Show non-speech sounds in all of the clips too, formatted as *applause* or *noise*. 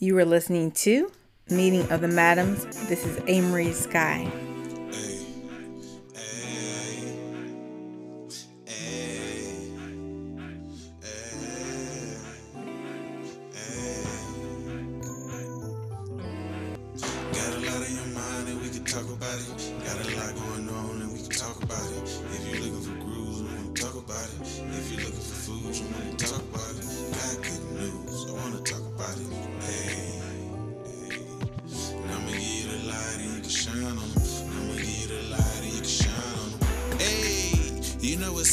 You are listening to Meeting of the Madams. This is Amory Sky.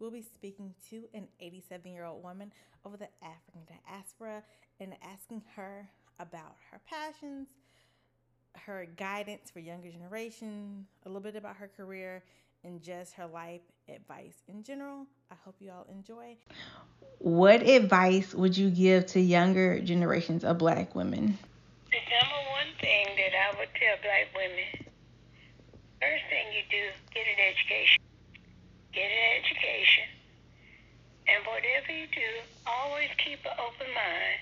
We'll be speaking to an 87 year old woman over the African diaspora and asking her about her passions, her guidance for younger generation, a little bit about her career, and just her life advice in general. I hope you all enjoy. What advice would you give to younger generations of black women? The number one thing that I would tell black women, first thing you do, get an education. Get an education. And whatever you do, always keep an open mind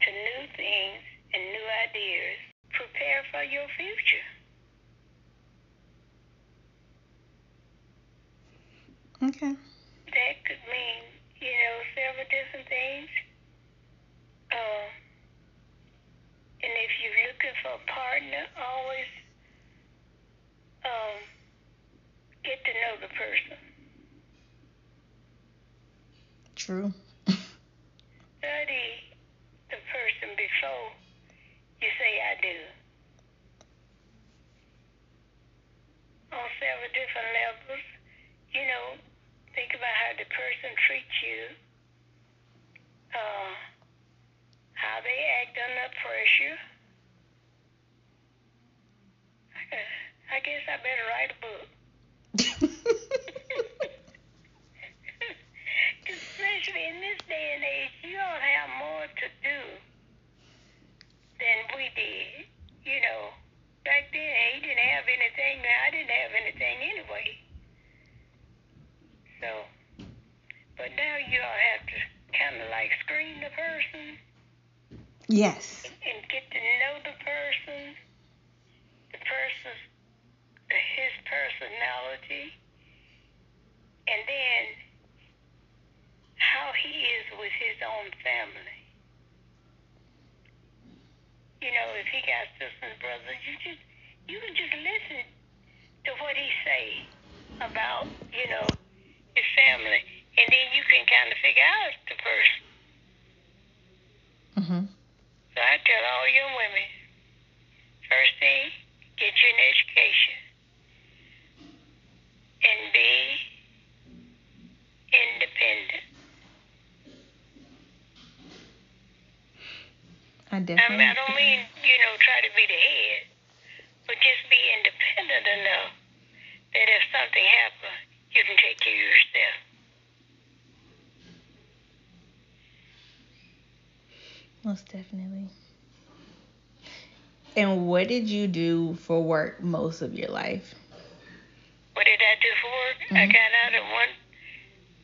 to new things and new ideas. Prepare for your future. Okay. That could mean, you know, several different things. Uh, and if you're looking for a partner, always um, get to know the person. True. *laughs* Study the person before you say I do. On several different levels, you know, think about how the person treats you. Uh, how they act under pressure. I guess I better write a book. Especially in this day and age, you all have more to do than we did. You know, back then he didn't have anything. I didn't have anything anyway. So, but now you all have to kind of like screen the person Yes. And get to know the person, the person's, his personality, and then how he is with his own family. You know, if he got sisters and brothers, you just you can just listen to what he say about, you know, his family, and then you can kind of figure out the person. Mhm. So I tell all young women, first thing, get you an education. And be independent. I definitely. I, mean, I don't mean, you know, try to be the head, but just be independent enough that if something happens, you can take care of yourself. Most definitely. And what did you do for work most of your life? What did I do for work? Mm-hmm. I got out of one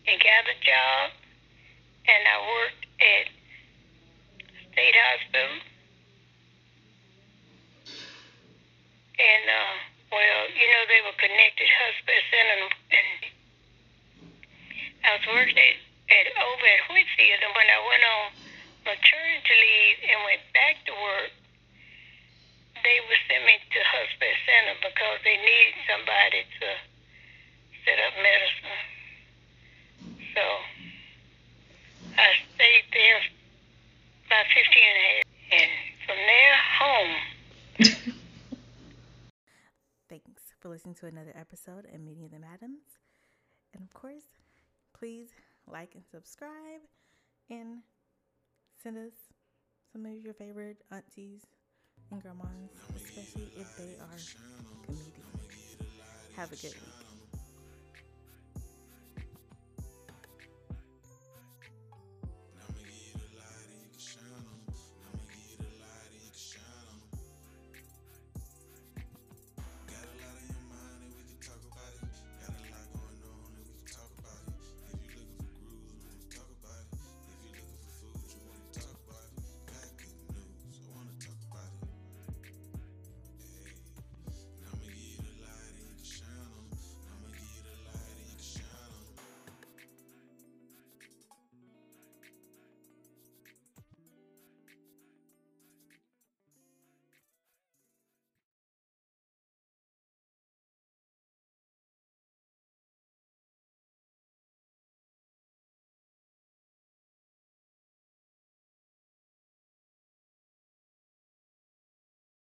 and got a job, and I worked at state hospital. And, uh, well, you know, they were connected hospital center, and I was working at, at over at Whitfield, and when I went on maternity leave and went back to work, they would send me to Hudspeth center because they needed somebody to set up medicine. So I stayed there about 15 and a half. And from there, home. *laughs* Thanks for listening to another episode of Meeting the Madams. And of course, please like and subscribe and send us some of your favorite aunties and grandmas, especially if they are comedians. Have a good week.